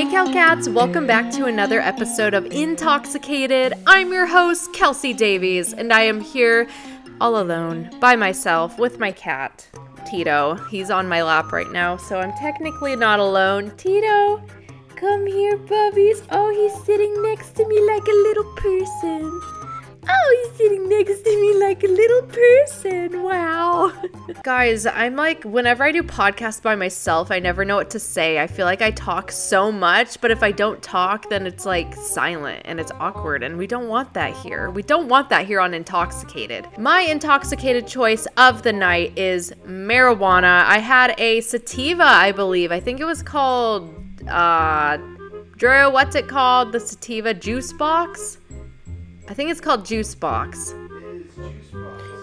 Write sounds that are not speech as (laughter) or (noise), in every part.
Hey, Cats, welcome back to another episode of InTALKxicated. I'm your host, Kelsi Davies, and I am here all alone by myself with my cat, Tito. He's on my lap right now, so I'm technically not alone. Tito, come here, puppies. Oh, he's sitting next to me like a little person. Oh, he's sitting next to me like a little person. Wow. (laughs) Guys, I'm like, whenever I do podcasts by myself, I never know what to say. I feel like I talk so much, but if I don't talk, then it's like silent and it's awkward. And we don't want that here. We don't want that here on InTALKxicated. My intoxicated choice of the night is marijuana. I had a sativa, I believe. I think it was called, uh, Drew, what's it called? The sativa juice box? I think it's called Juice Box.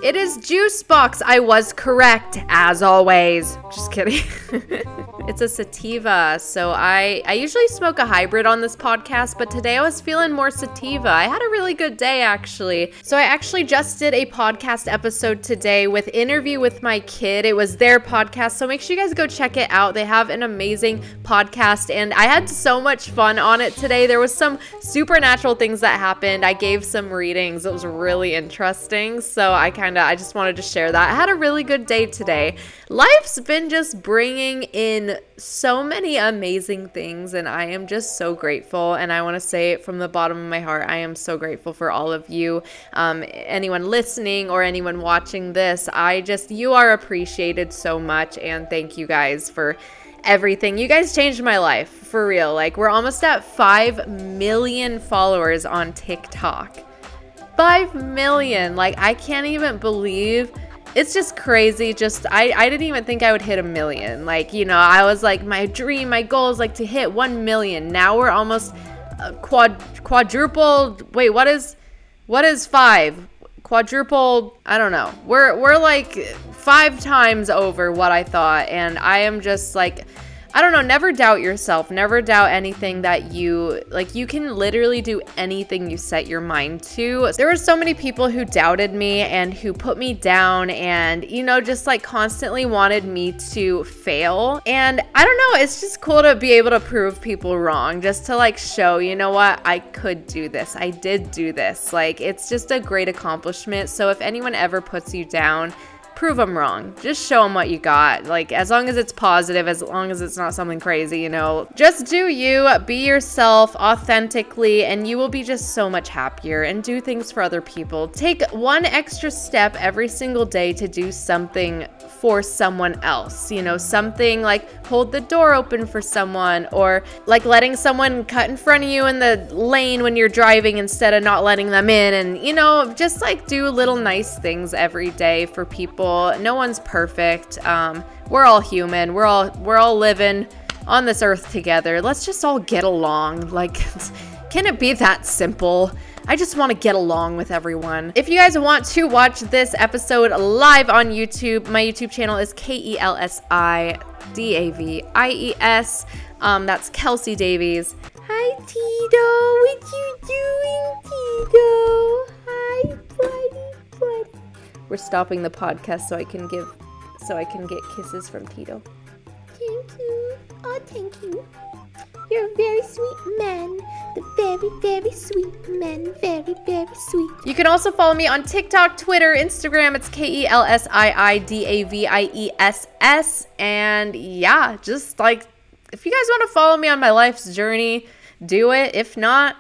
It is Juice Box. I was correct as always. Just kidding. (laughs) it's a sativa. So I I usually smoke a hybrid on this podcast, but today I was feeling more sativa. I had a really good day actually. So I actually just did a podcast episode today with interview with my kid. It was their podcast. So make sure you guys go check it out. They have an amazing podcast and I had so much fun on it today. There was some supernatural things that happened. I gave some readings. It was really interesting. So I kind of I just wanted to share that. I had a really good day today. Life's been just bringing in so many amazing things, and I am just so grateful. And I want to say it from the bottom of my heart I am so grateful for all of you. Um, anyone listening or anyone watching this, I just, you are appreciated so much. And thank you guys for everything. You guys changed my life for real. Like, we're almost at 5 million followers on TikTok. 5 million. Like, I can't even believe it's just crazy. Just, I, I didn't even think I would hit a million. Like, you know, I was like, my dream, my goal is like to hit 1 million. Now we're almost uh, quad, quadrupled. Wait, what is, what is five? Quadrupled, I don't know. We're, we're like five times over what I thought. And I am just like, I don't know, never doubt yourself. Never doubt anything that you like you can literally do anything you set your mind to. There were so many people who doubted me and who put me down and you know just like constantly wanted me to fail. And I don't know, it's just cool to be able to prove people wrong, just to like show, you know what, I could do this. I did do this. Like it's just a great accomplishment. So if anyone ever puts you down, prove them wrong. Just show them what you got. Like, as long as it's positive, as long as it's not something crazy, you know, just do you, be yourself authentically, and you will be just so much happier and do things for other people. Take one extra step every single day to do something for someone else. You know, something like hold the door open for someone or like letting someone cut in front of you in the lane when you're driving instead of not letting them in. And, you know, just like do little nice things every day for people. No one's perfect. Um, we're all human. We're all we're all living on this earth together. Let's just all get along. Like (laughs) can it be that simple? I just want to get along with everyone. If you guys want to watch this episode live on YouTube, my YouTube channel is K E L S I D A V I E S. Um, that's Kelsi Davies. Hi, Tito. What you doing, Tito? Hi, buddy, buddy. We're stopping the podcast so I can give, so I can get kisses from Tito. Thank you. Oh, thank you. You're a very sweet man. The very, very sweet man. Very, very sweet. You can also follow me on TikTok, Twitter, Instagram. It's K E L S I I D A V I E S S. And yeah, just like if you guys want to follow me on my life's journey, do it. If not,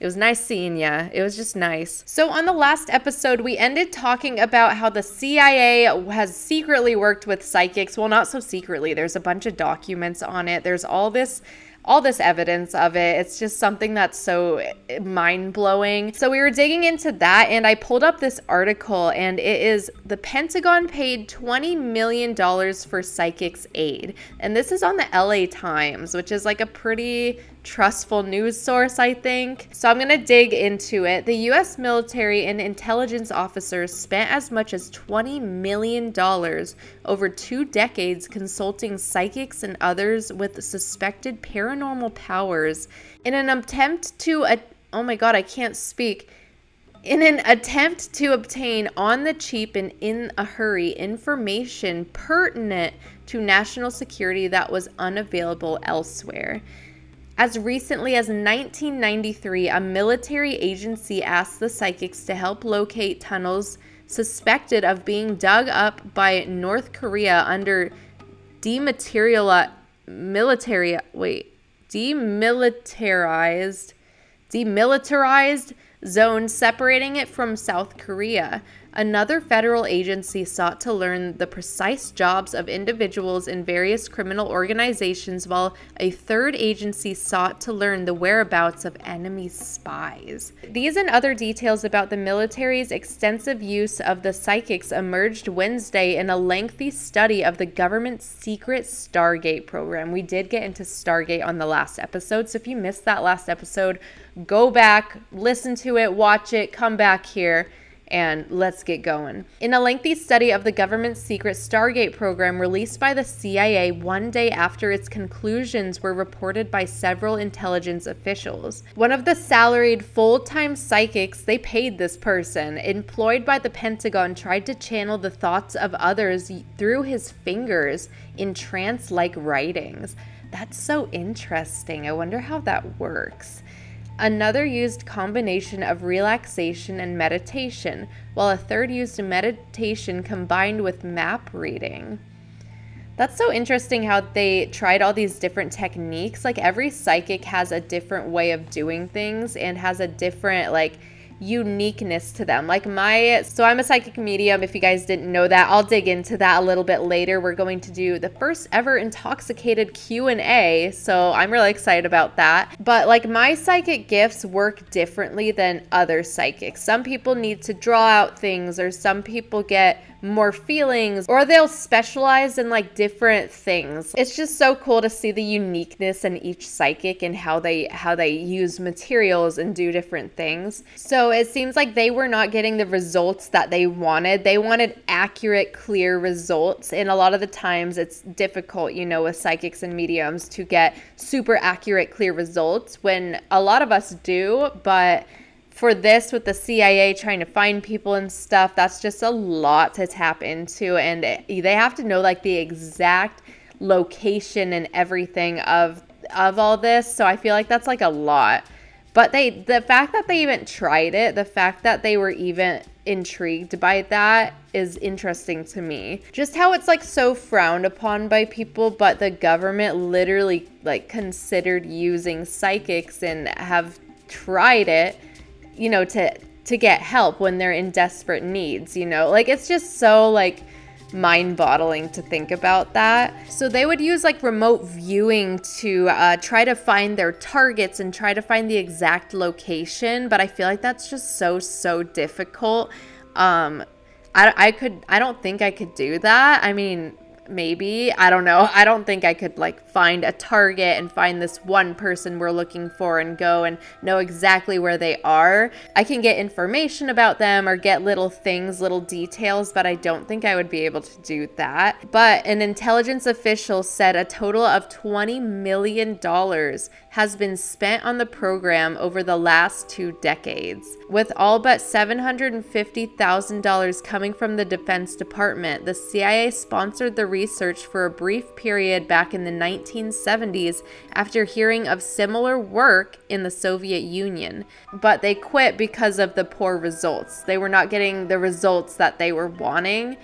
it was nice seeing ya. It was just nice. So, on the last episode, we ended talking about how the CIA has secretly worked with psychics. Well, not so secretly. There's a bunch of documents on it. There's all this all this evidence of it. It's just something that's so mind blowing. So we were digging into that, and I pulled up this article, and it is the Pentagon paid $20 million for psychics aid. And this is on the LA Times, which is like a pretty trustful news source, I think. So I'm going to dig into it. The US military and intelligence officers spent as much as $20 million over two decades consulting psychics and others with suspected paranormal powers in an attempt to, uh, oh my god, I can't speak. In an attempt to obtain on the cheap and in a hurry information pertinent to national security that was unavailable elsewhere. As recently as 1993, a military agency asked the psychics to help locate tunnels suspected of being dug up by North Korea under dematerial military wait demilitarized demilitarized zone separating it from South Korea. Another federal agency sought to learn the precise jobs of individuals in various criminal organizations, while a third agency sought to learn the whereabouts of enemy spies. These and other details about the military's extensive use of the psychics emerged Wednesday in a lengthy study of the government's secret Stargate program. We did get into Stargate on the last episode, so if you missed that last episode, go back, listen to it, watch it, come back here and let's get going. In a lengthy study of the government's secret Stargate program released by the CIA one day after its conclusions were reported by several intelligence officials, one of the salaried full time psychics they paid this person, employed by the Pentagon, tried to channel the thoughts of others through his fingers in trance like writings. That's so interesting. I wonder how that works. Another used combination of relaxation and meditation, while a third used meditation combined with map reading. That's so interesting how they tried all these different techniques. Like every psychic has a different way of doing things and has a different like uniqueness to them. Like my so I'm a psychic medium if you guys didn't know that. I'll dig into that a little bit later. We're going to do the first ever intoxicated Q&A, so I'm really excited about that. But like my psychic gifts work differently than other psychics. Some people need to draw out things or some people get more feelings or they'll specialize in like different things. It's just so cool to see the uniqueness in each psychic and how they how they use materials and do different things. So it seems like they were not getting the results that they wanted. They wanted accurate, clear results and a lot of the times it's difficult, you know, with psychics and mediums to get super accurate, clear results when a lot of us do, but for this with the CIA trying to find people and stuff, that's just a lot to tap into. And they have to know like the exact location and everything of of all this. So I feel like that's like a lot. But they the fact that they even tried it, the fact that they were even intrigued by that is interesting to me. Just how it's like so frowned upon by people, but the government literally like considered using psychics and have tried it you know, to to get help when they're in desperate needs, you know? Like it's just so like mind-boggling to think about that. So they would use like remote viewing to uh, try to find their targets and try to find the exact location, but I feel like that's just so so difficult. Um I, I could I don't think I could do that. I mean, maybe. I don't know. I don't think i could like find a target and find this one person we're looking for and go and know exactly where they are. I can get information about them or get little things little details but i don't think i would be able to do that. But an intelligence official said a total of 20 million dollars has been spent on the program over the last two decades. With all but $750,000 coming from the defense department the cia sponsored the research for a brief period back in the 1970s after hearing of similar work in the Soviet Union, but they quit because of the poor results. They were not getting the results that they were wanting.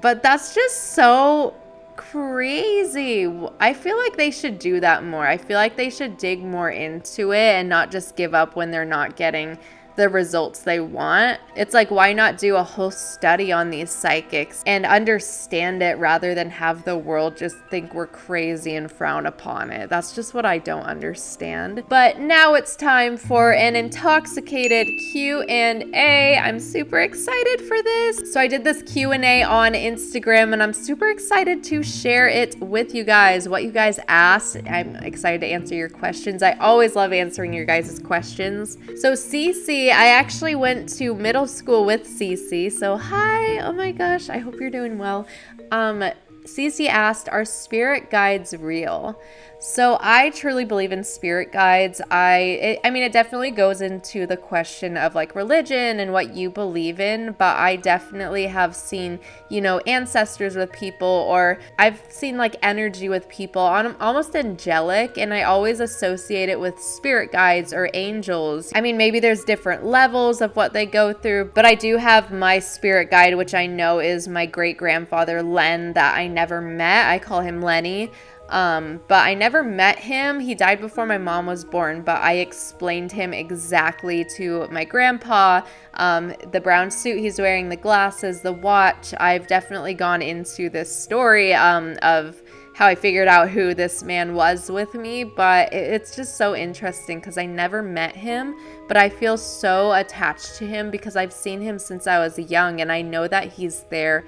But that's just so crazy. I feel like they should do that more. I feel like they should dig more into it and not just give up when they're not getting the results they want. It's like, why not do a whole study on these psychics and understand it rather than have the world just think we're crazy and frown upon it? That's just what I don't understand. But now it's time for an intoxicated Q&A. I'm super excited for this. So I did this Q&A on Instagram and I'm super excited to share it with you guys. What you guys asked, I'm excited to answer your questions. I always love answering your guys' questions. So CC I actually went to middle school with Cece. So, hi. Oh my gosh. I hope you're doing well. Um, Cece asked, Are spirit guides real? So I truly believe in spirit guides. I it, I mean it definitely goes into the question of like religion and what you believe in, but I definitely have seen, you know, ancestors with people or I've seen like energy with people on almost angelic and I always associate it with spirit guides or angels. I mean, maybe there's different levels of what they go through, but I do have my spirit guide which I know is my great-grandfather Len that I never met. I call him Lenny. Um, but I never met him. He died before my mom was born, but I explained him exactly to my grandpa. Um, the brown suit he's wearing, the glasses, the watch. I've definitely gone into this story um, of how I figured out who this man was with me, but it's just so interesting because I never met him, but I feel so attached to him because I've seen him since I was young and I know that he's there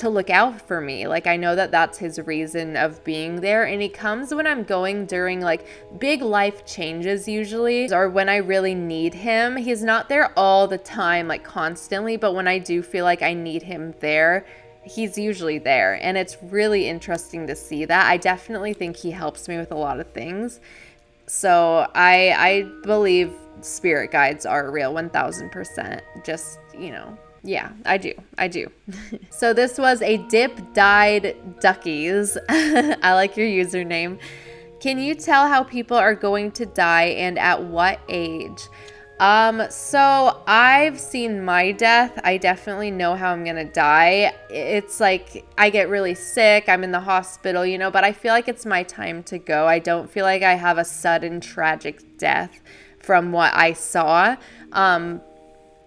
to look out for me. Like I know that that's his reason of being there and he comes when I'm going during like big life changes usually or when I really need him. He's not there all the time like constantly, but when I do feel like I need him there, he's usually there and it's really interesting to see that. I definitely think he helps me with a lot of things. So I I believe spirit guides are real 1000%. Just, you know, yeah, I do. I do. (laughs) so this was a dip dyed duckies. (laughs) I like your username. Can you tell how people are going to die and at what age? Um, so I've seen my death. I definitely know how I'm gonna die. It's like I get really sick, I'm in the hospital, you know, but I feel like it's my time to go. I don't feel like I have a sudden tragic death from what I saw. Um,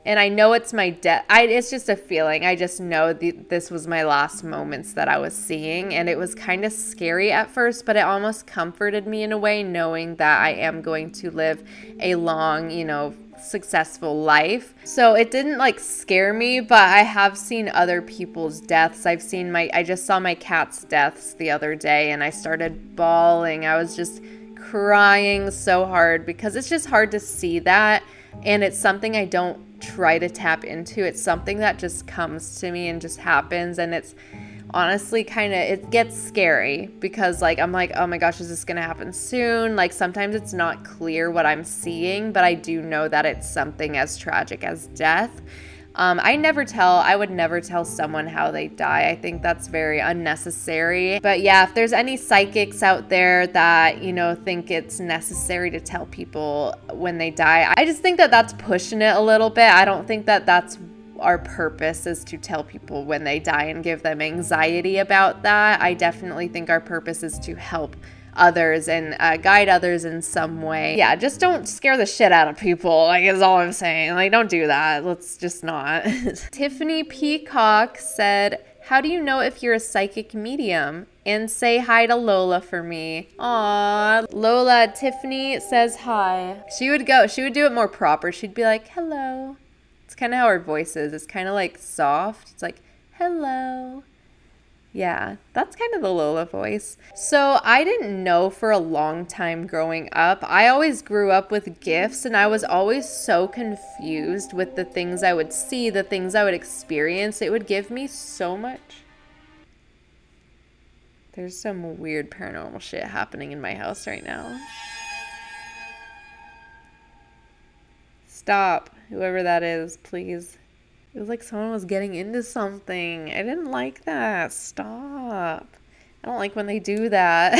and I know it's my death. I it's just a feeling. I just know this was my last moments that I was seeing, and it was kind of scary at first, but it almost comforted me in a way, knowing that I am going to live a long, you know, successful life. So it didn't like scare me, but I have seen other people's deaths. I've seen my I just saw my cat's deaths the other day, and I started bawling. I was just crying so hard because it's just hard to see that, and it's something I don't try to tap into. It's something that just comes to me and just happens and it's honestly kind of it gets scary because like I'm like, "Oh my gosh, is this going to happen soon?" Like sometimes it's not clear what I'm seeing, but I do know that it's something as tragic as death. Um, I never tell, I would never tell someone how they die. I think that's very unnecessary. But yeah, if there's any psychics out there that, you know, think it's necessary to tell people when they die, I just think that that's pushing it a little bit. I don't think that that's our purpose is to tell people when they die and give them anxiety about that. I definitely think our purpose is to help others and uh, guide others in some way. Yeah, just don't scare the shit out of people, like, is all I'm saying. Like, don't do that. Let's just not. (laughs) Tiffany Peacock said, How do you know if you're a psychic medium? And say hi to Lola for me. Aw, Lola, Tiffany says hi. She would go, she would do it more proper. She'd be like, Hello. It's kind of how her voice is. It's kind of like soft. It's like, Hello. Yeah, that's kind of the Lola voice. So I didn't know for a long time growing up. I always grew up with gifts and I was always so confused with the things I would see, the things I would experience. It would give me so much. There's some weird paranormal shit happening in my house right now. Stop, whoever that is, please. It was like someone was getting into something. I didn't like that. Stop. I don't like when they do that.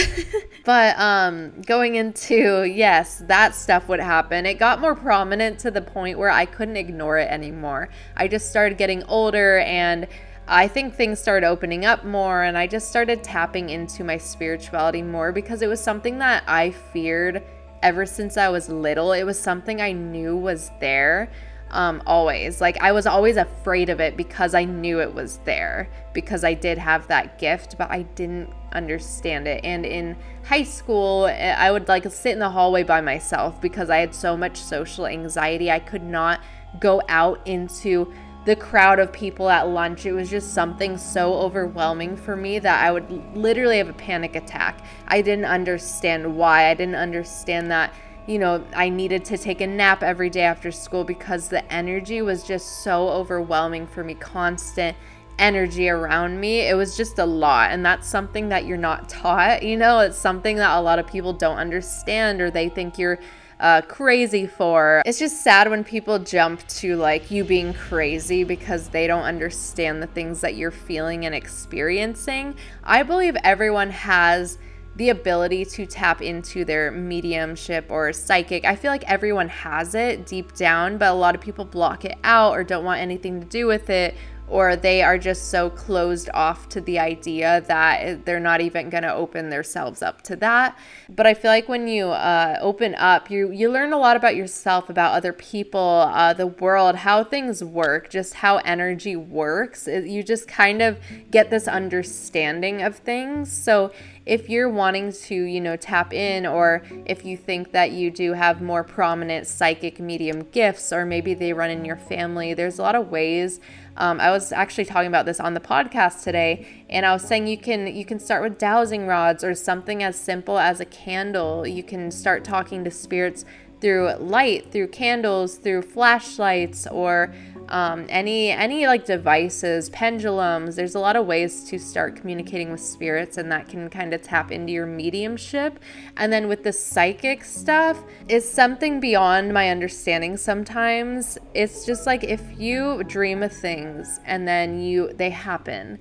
(laughs) but um going into yes, that stuff would happen. It got more prominent to the point where I couldn't ignore it anymore. I just started getting older and I think things started opening up more and I just started tapping into my spirituality more because it was something that I feared ever since I was little. It was something I knew was there um, always. Like I was always afraid of it because I knew it was there because I did have that gift, but I didn't understand it. And in high school, eh, I would like sit in the hallway by myself because I had so much social anxiety. I could not go out into the crowd of people at lunch. It was just something so overwhelming for me that I would literally have a panic attack. I didn't understand why. I didn't understand that you know, I needed to take a nap every day after school because the energy was just so overwhelming for me, constant energy around me. It was just a lot. And that's something that you're not taught. You know, it's something that a lot of people don't understand or they think you're uh, crazy for. It's just sad when people jump to like you being crazy because they don't understand the things that you're feeling and experiencing. I believe everyone has the ability to tap into their mediumship or psychic. I feel like everyone has it deep down, but a lot of people block it out or don't want anything to do with it or they are just so closed off to the idea that they're not even going to open themselves up to that. But I feel like when you uh, open up, you you learn a lot about yourself, about other people, uh, the world, how things work, just how energy works. You just kind of get this understanding of things. So if you're wanting to, you know, tap in, or if you think that you do have more prominent psychic medium gifts, or maybe they run in your family, there's a lot of ways. Um, I was actually talking about this on the podcast today, and I was saying you can you can start with dowsing rods or something as simple as a candle. You can start talking to spirits through light, through candles, through flashlights, or um, any any like devices, pendulums. There's a lot of ways to start communicating with spirits, and that can kind of tap into your mediumship. And then with the psychic stuff, is something beyond my understanding. Sometimes it's just like if you dream of things and then you they happen.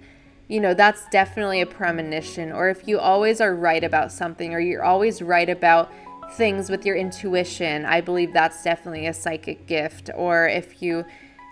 You know, that's definitely a premonition. Or if you always are right about something, or you're always right about things with your intuition, I believe that's definitely a psychic gift. Or if you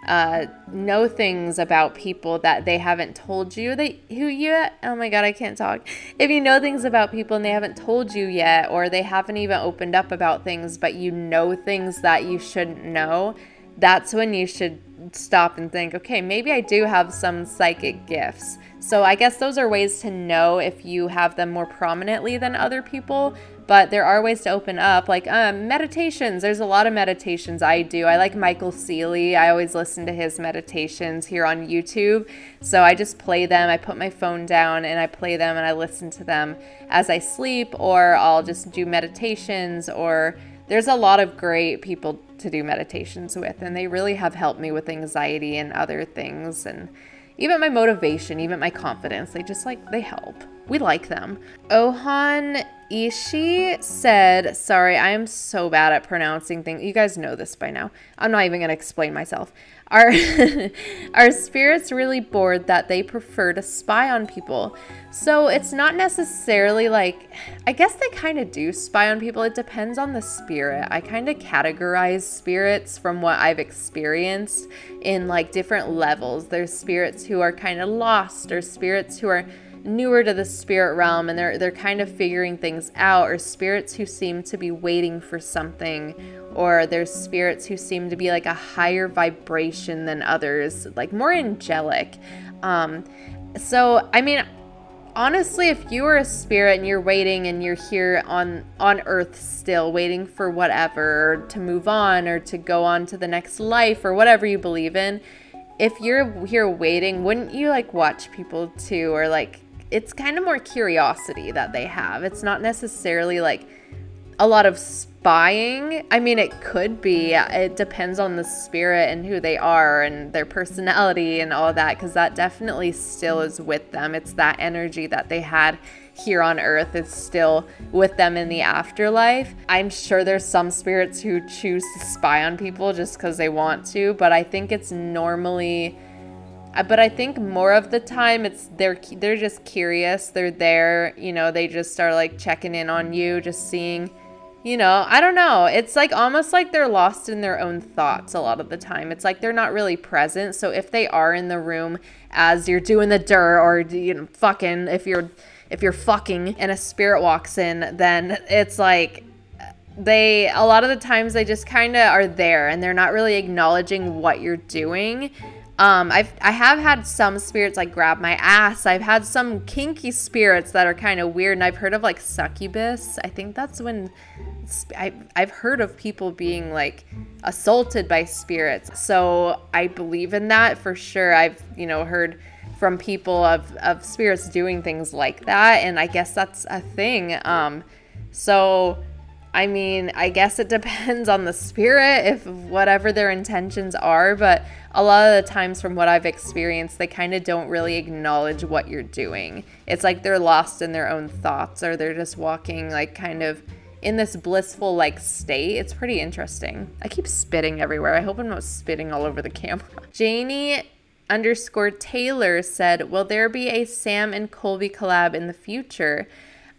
uh, know things about people that they haven't told you that who you oh my god I can't talk. If you know things about people and they haven't told you yet or they haven't even opened up about things but you know things that you shouldn't know that's when you should stop and think okay maybe I do have some psychic gifts. So I guess those are ways to know if you have them more prominently than other people but there are ways to open up like um, meditations. There's a lot of meditations i do. I like michael sealey i always listen to his meditations here on youtube. So i just play them. I put my phone down and i play them and i listen to them as i sleep or i'll just do meditations or there's a lot of great people to do meditations with and they really have helped me with anxiety and other things and even my motivation even my confidence they just like they help we like them. Ohan Ishi said, sorry, I am so bad at pronouncing things. You guys know this by now. I'm not even going to explain myself. Our, (laughs) our spirits really bored that they prefer to spy on people. So it's not necessarily like, I guess they kind of do spy on people. It depends on the spirit. I kind of categorize spirits from what I've experienced in like different levels. There's spirits who are kind of lost, or spirits who are newer to the spirit realm and they're they're kind of figuring things out or spirits who seem to be waiting for something or there's spirits who seem to be like a higher vibration than others like more angelic. Um so i mean honestly if you are a spirit and you're waiting and you're here on on earth still waiting for whatever to move on or to go on to the next life or whatever you believe in if you're here waiting wouldn't you like watch people too or like it's kind of more curiosity that they have. It's not necessarily like a lot of spying. I mean, it could be. It depends on the spirit and who they are and their personality and all that, because that definitely still is with them. It's that energy that they had here on earth is still with them in the afterlife. I'm sure there's some spirits who choose to spy on people just because they want to, but I think it's normally Uh, but I think more of the time it's they're they're just curious. They're there, you know, they just are like checking in on you, just seeing, you know, I don't know. It's like almost like they're lost in their own thoughts a lot of the time. It's like they're not really present. So if they are in the room as you're doing the dirt or you know, fucking if you're if you're fucking and a spirit walks in, then it's like they a lot of the times they just kind of are there and they're not really acknowledging what you're doing um, I've I have had some spirits like grab my ass. I've had some kinky spirits that are kind of weird, and I've heard of like succubus. I think that's when I, I've heard of people being like assaulted by spirits. So I believe in that for sure. I've you know heard from people of of spirits doing things like that, and I guess that's a thing. Um, so I mean, I guess it depends on the spirit, if whatever their intentions are, but a lot of the times, from what I've experienced, they kind of don't really acknowledge what you're doing. It's like they're lost in their own thoughts, or they're just walking, like, kind of in this blissful, like, state. It's pretty interesting. I keep spitting everywhere. I hope I'm not spitting all over the camera. (laughs) Janie underscore Taylor said, Will there be a Sam and Colby collab in the future?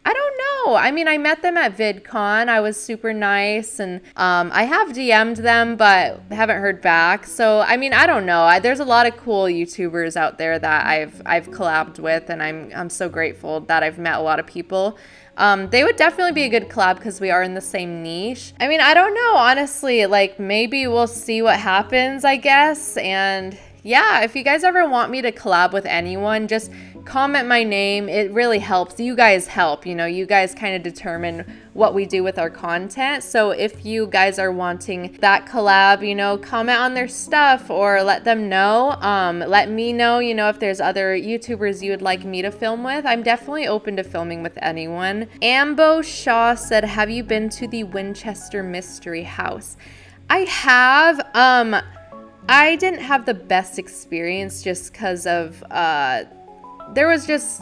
I don't know. I mean, I met them at VidCon. I was super nice, and um, I have DM'd them, but haven't heard back. So, I mean, I don't know. I, there's a lot of cool YouTubers out there that I've I've collabed with, and I'm I'm so grateful that I've met a lot of people. Um, they would definitely be a good collab because we are in the same niche. I mean, I don't know, honestly. Like, maybe we'll see what happens, I guess. And yeah, if you guys ever want me to collab with anyone, just comment my name. It really helps. You guys help. You know, you guys kind of determine what we do with our content. So if you guys are wanting that collab, you know, comment on their stuff or let them know. Um, let me know, you know, if there's other YouTubers you would like me to film with. I'm definitely open to filming with anyone. Ambo Shaw said, Have you been to the Winchester Mystery House? I have. Um, I didn't have the best experience just because of uh there was just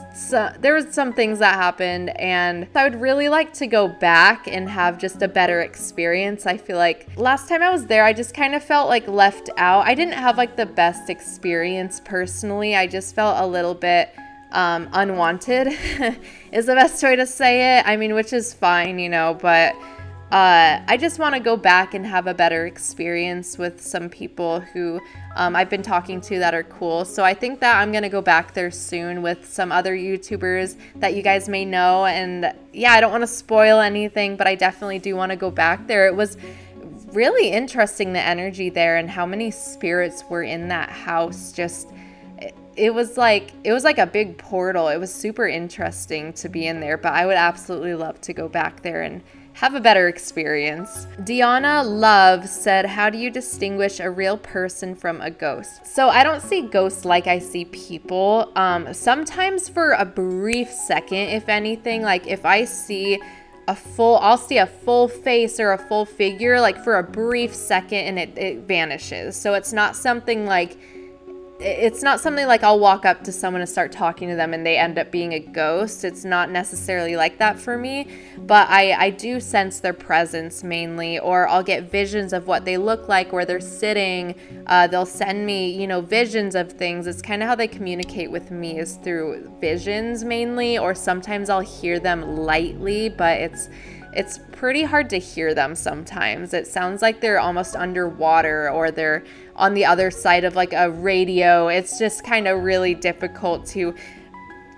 there was some things that happened and i would really like to go back and have just a better experience. I feel like last time i was there i just kind of felt like left out. I didn't have like the best experience personally. I just felt a little bit um, unwanted (laughs) is the best way to say it. I mean which is fine you know but uh, I just want to go back and have a better experience with some people who um, I've been talking to that are cool. So I think that I'm going to go back there soon with some other YouTubers that you guys may know. And yeah, I don't want to spoil anything, but I definitely do want to go back there. It was really interesting the energy there and how many spirits were in that house. Just it was like it was like a big portal. It was super interesting to be in there, but I would absolutely love to go back there and have a better experience. Diana Love said, How do you distinguish a real person from a ghost? So I don't see ghosts like I see people. Um, sometimes for a brief second, if anything, like if I see a full I'll see a full face or a full figure like for a brief second and it, it vanishes. So it's not something like it's not something like I'll walk up to someone and start talking to them and they end up being a ghost. It's not necessarily like that for me, but I, I do sense their presence mainly, or I'll get visions of what they look like, where they're sitting. Uh, they'll send me, you know, visions of things. It's kind of how they communicate with me is through visions mainly, or sometimes I'll hear them lightly, but it's it's pretty hard to hear them sometimes. It sounds like they're almost underwater or they're on the other side of like a radio. It's just kind of really difficult to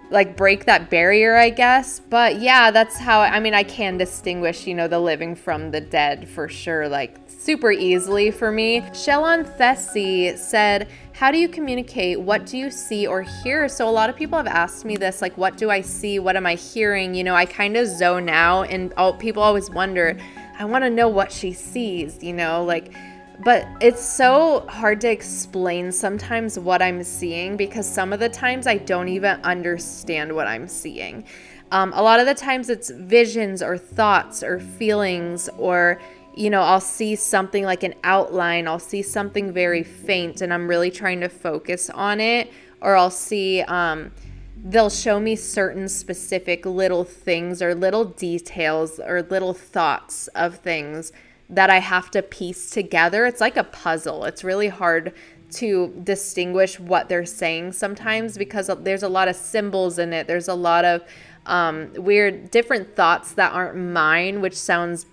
like break that barrier, I guess. But yeah, that's how I mean, I can distinguish, you know, the living from the dead for sure, like super easily for me. Shellon Thessi said, How do you communicate? What do you see or hear? So, a lot of people have asked me this, like, what do I see? What am I hearing? You know, I kind of zone out, and all, people always wonder, I want to know what she sees, you know, like, but it's so hard to explain sometimes what I'm seeing because some of the times I don't even understand what I'm seeing. Um, a lot of the times it's visions or thoughts or feelings or you know, I'll see something like an outline, I'll see something very faint, and I'm really trying to focus on it, or I'll see, um, they'll show me certain specific little things or little details or little thoughts of things that I have to piece together. It's like a puzzle. It's really hard to distinguish what they're saying sometimes because there's a lot of symbols in it. There's a lot of um, weird, different thoughts that aren't mine, which sounds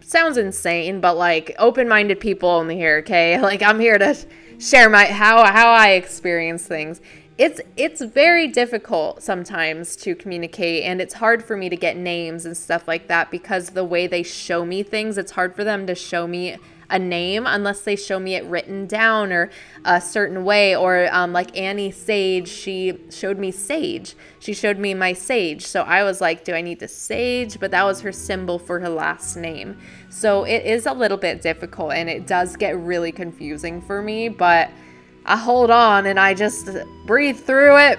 sounds insane, but like open-minded people only here. Okay, (laughs) like I'm here to share my how how I experience things it's it's very difficult sometimes to communicate and it's hard for me to get names and stuff like that because the way they show me things it's hard for them to show me a name unless they show me it written down or a certain way or um, like annie sage she showed me sage. She showed me my sage. So i was like do i need to sage? But that was her symbol for her last name. So it is a little bit difficult and it does get really confusing for me but I hold on and I just breathe through it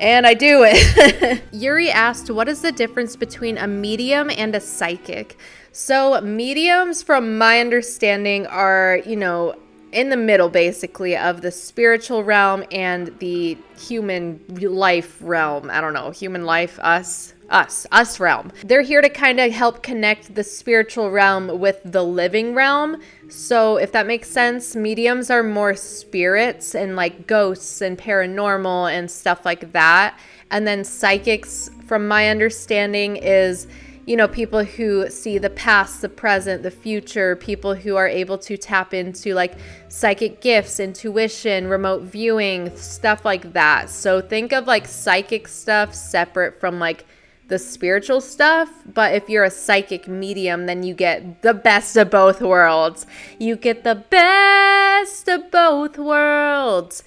and I do it. (laughs) Yuri asked, What is the difference between a medium and a psychic? So, mediums, from my understanding, are, you know, in the middle basically of the spiritual realm and the human life realm. I don't know, human life, us, us, us realm. They're here to kind of help connect the spiritual realm with the living realm. So, if that makes sense, mediums are more spirits and like ghosts and paranormal and stuff like that. And then psychics, from my understanding, is you know, people who see the past, the present, the future, people who are able to tap into like psychic gifts, intuition, remote viewing, stuff like that. So think of like psychic stuff separate from like the spiritual stuff. But if you're a psychic medium, then you get the best of both worlds. You get the best of both worlds.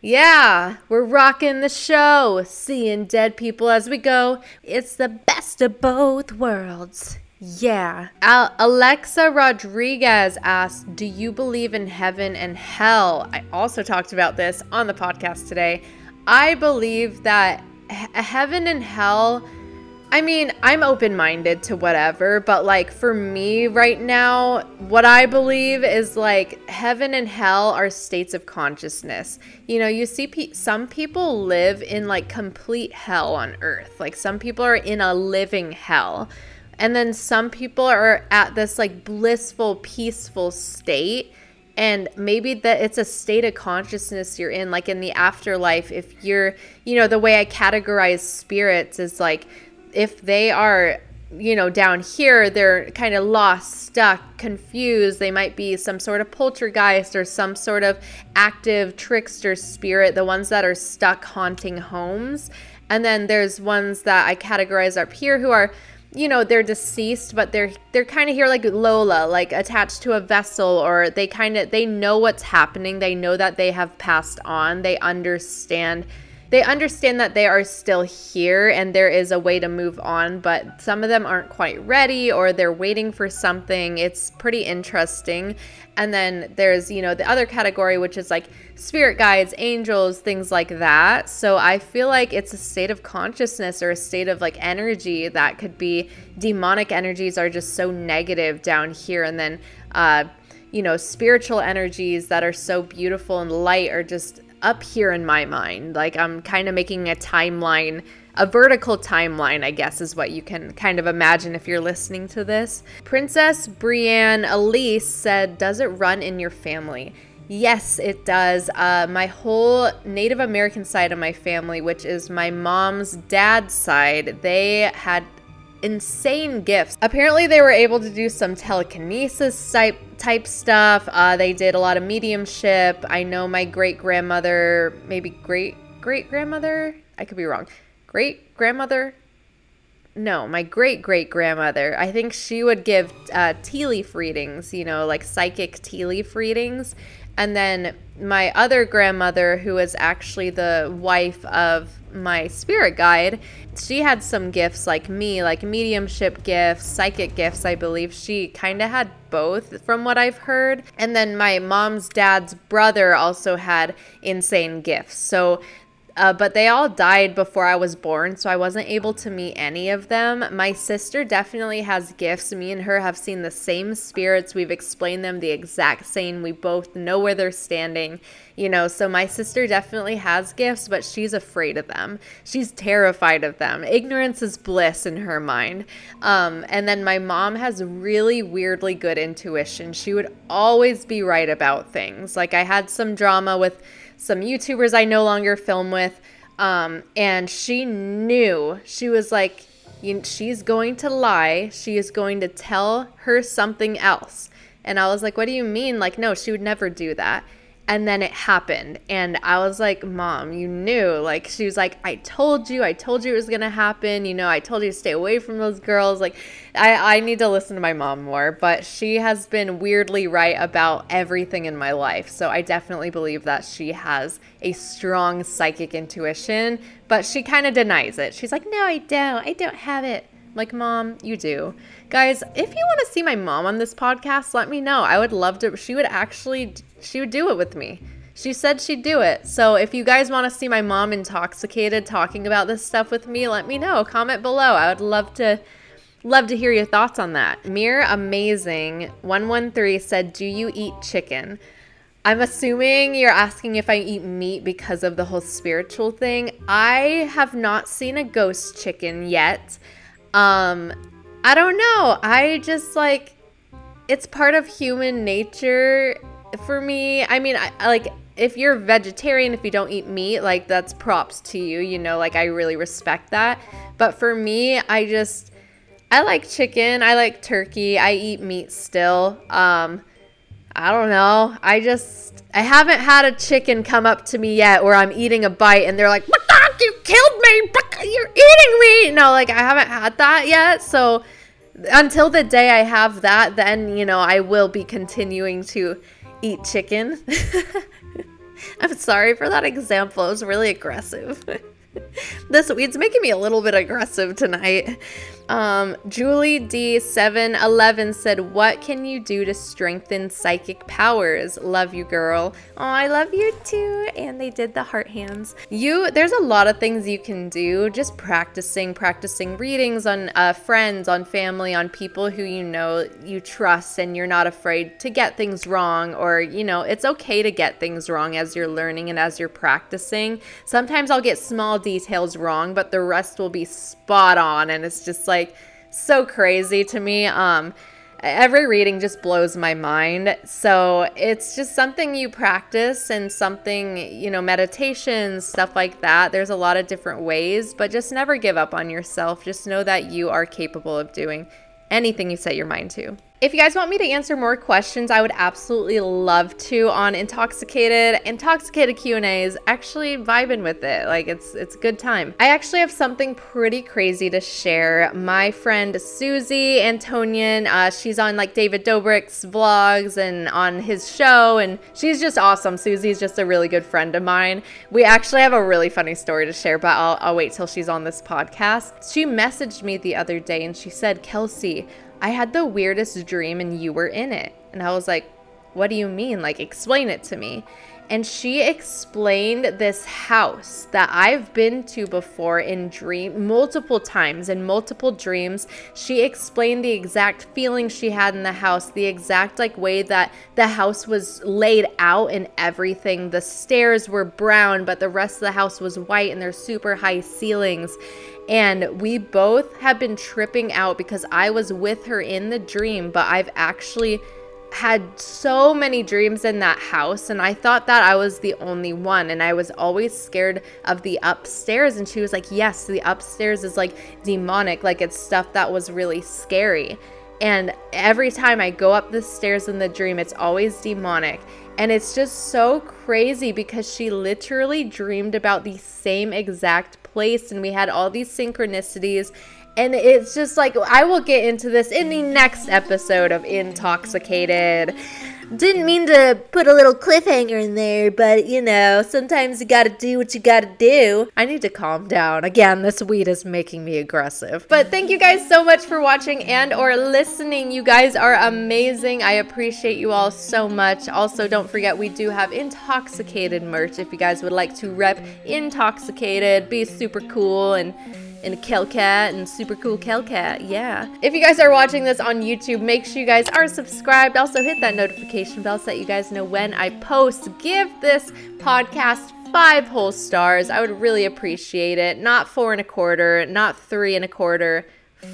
Yeah, we're rocking the show, seeing dead people as we go. It's the best of both worlds. Yeah. Al- Alexa Rodriguez asked, Do you believe in heaven and hell? I also talked about this on the podcast today. I believe that he- heaven and hell I mean, I'm open minded to whatever, but like for me right now, what I believe is like heaven and hell are states of consciousness. You know, you see pe- some people live in like complete hell on earth. Like some people are in a living hell. And then some people are at this like blissful, peaceful state and maybe that it's a state of consciousness you're in like in the afterlife if you're you know the way i categorize spirits is like if they are you know down here they're kind of lost stuck confused. They might be some sort of poltergeist or some sort of active trickster spirit the ones that are stuck haunting homes. And then there's ones that i categorize up here who are you know they're deceased but they're they're kind of here like lola like attached to a vessel or they kind of they know what's happening. They know that they have passed on. They understand they understand that they are still here and there is a way to move on, but some of them aren't quite ready or they're waiting for something. It's pretty interesting. And then there's, you know, the other category, which is like spirit guides, angels, things like that. So I feel like it's a state of consciousness or a state of like energy that could be demonic energies are just so negative down here. And then, uh, you know, spiritual energies that are so beautiful and light are just up here in my mind. Like I'm kind of making a timeline, a vertical timeline, I guess, is what you can kind of imagine if you're listening to this. Princess Brienne Elise said, Does it run in your family? Yes, it does. Uh, my whole Native American side of my family, which is my mom's dad's side, they had insane gifts. Apparently, they were able to do some telekinesis type type stuff. Uh, they did a lot of mediumship. I know my great grandmother, maybe great great grandmother. I could be wrong. Great grandmother. No, my great great grandmother. I think she would give uh, tea leaf readings. You know, like psychic tea leaf readings. And then my other grandmother, who was actually the wife of my spirit guide, she had some gifts like me, like mediumship gifts, psychic gifts, I believe. She kind of had both from what I've heard. And then my mom's dad's brother also had insane gifts. So uh, but they all died before I was born, so I wasn't able to meet any of them. My sister definitely has gifts. Me and her have seen the same spirits. We've explained them the exact same. We both know where they're standing, you know. So my sister definitely has gifts, but she's afraid of them. She's terrified of them. Ignorance is bliss in her mind. Um, and then my mom has really weirdly good intuition. She would always be right about things. Like I had some drama with some YouTubers I no longer film with. Um, and she knew, she was like, she's going to lie. She is going to tell her something else. And I was like, what do you mean? Like, no, she would never do that and then it happened. And i was like mom you knew. Like she was like i told you. I told you it was gonna happen. You know i told you to stay away from those girls. Like i i need to listen to my mom more. But she has been weirdly right about everything in my life. So i definitely believe that she has a strong psychic intuition. But she kind of denies it. She's like no i don't. I don't have it like, mom, you do. Guys, if you want to see my mom on this podcast, let me know. I would love to. She would actually, she would do it with me. she said she'd do it. So if you guys want to see my mom intoxicated talking about this stuff with me, let me know. Comment below. I would love to love to hear your thoughts on that. Mere Amazing 113 said, "Do you eat chicken?" I'm assuming you're asking if I eat meat because of the whole spiritual thing. I have not seen a ghost chicken yet. Um I don't know. I just like it's part of human nature for me. I mean, I, like if you're vegetarian, if you don't eat meat, like that's props to you, you know, like I really respect that. But for me, I just I like chicken, I like turkey, I eat meat still. Um I don't know. I just I haven't had a chicken come up to me yet where I'm eating a bite and they're like, "What the heck? You killed me! You're eating me!" No, like I haven't had that yet. So until the day I have that, then you know I will be continuing to eat chicken. (laughs) I'm sorry for that example. It was really aggressive. (laughs) this weed's making me a little bit aggressive tonight. Um, Julie D711 said, What can you do to strengthen psychic powers? Love you, girl. Oh, I love you too. And they did the heart hands. You, there's a lot of things you can do. Just practicing, practicing readings on uh, friends, on family, on people who you know you trust, and you're not afraid to get things wrong. Or, you know, it's okay to get things wrong as you're learning and as you're practicing. Sometimes I'll get small details wrong, but the rest will be spot on. And it's just like so crazy to me. Um, every reading just blows my mind. So it's just something you practice and something, you know, meditations, stuff like that. There's a lot of different ways, but just never give up on yourself. Just know that you are capable of doing anything you set your mind to. If you guys want me to answer more questions, I would absolutely love to on InTALKxicated. InTALKxicated Q&A is actually vibing with it. Like it's it's a good time. I actually have something pretty crazy to share. My friend Suzy Antonyan, uh, she's on like David Dobrik's vlogs and on his show and she's just awesome. Suzy's just a really good friend of mine. We actually have a really funny story to share, but I'll, I'll wait till she's on this podcast. She messaged me the other day and she said, Kelsi, I had the weirdest dream and you were in it. And I was like, What do you mean? Like, explain it to me. And she explained this house that I've been to before in dream multiple times in multiple dreams. She explained the exact feeling she had in the house, the exact like way that the house was laid out and everything. The stairs were brown, but the rest of the house was white and there's super high ceilings. And we both have been tripping out because I was with her in the dream, but I've actually had so many dreams in that house and I thought that I was the only one and I was always scared of the upstairs and she was like yes the upstairs is like demonic like it's stuff that was really scary. And every time I go up the stairs in the dream it's always demonic and it's just so crazy because she literally dreamed about the same exact place and we had all these synchronicities and it's just like I will get into this in the next episode of InTALKxicated. Didn't mean to put a little cliffhanger in there, but you know, sometimes you gotta do what you gotta do. I need to calm down. Again, this weed is making me aggressive. But thank you guys so much for watching and or listening. You guys are amazing. I appreciate you all so much. Also, don't forget we do have InTALKxicated merch if you guys would like to rep InTALKxicated, be super cool and and a Kelcat and super cool Kelcat. Yeah. If you guys are watching this on YouTube, make sure you guys are subscribed. Also, hit that notification bell so that you guys know when I post. Give this podcast five whole stars. I would really appreciate it. Not four and a quarter, not three and a quarter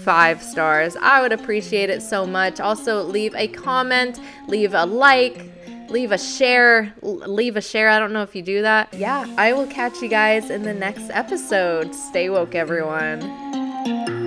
five stars. I would appreciate it so much. Also, leave a comment, leave a like, leave a share, leave a share. I don't know if you do that. Yeah, I will catch you guys in the next episode. Stay woke, everyone.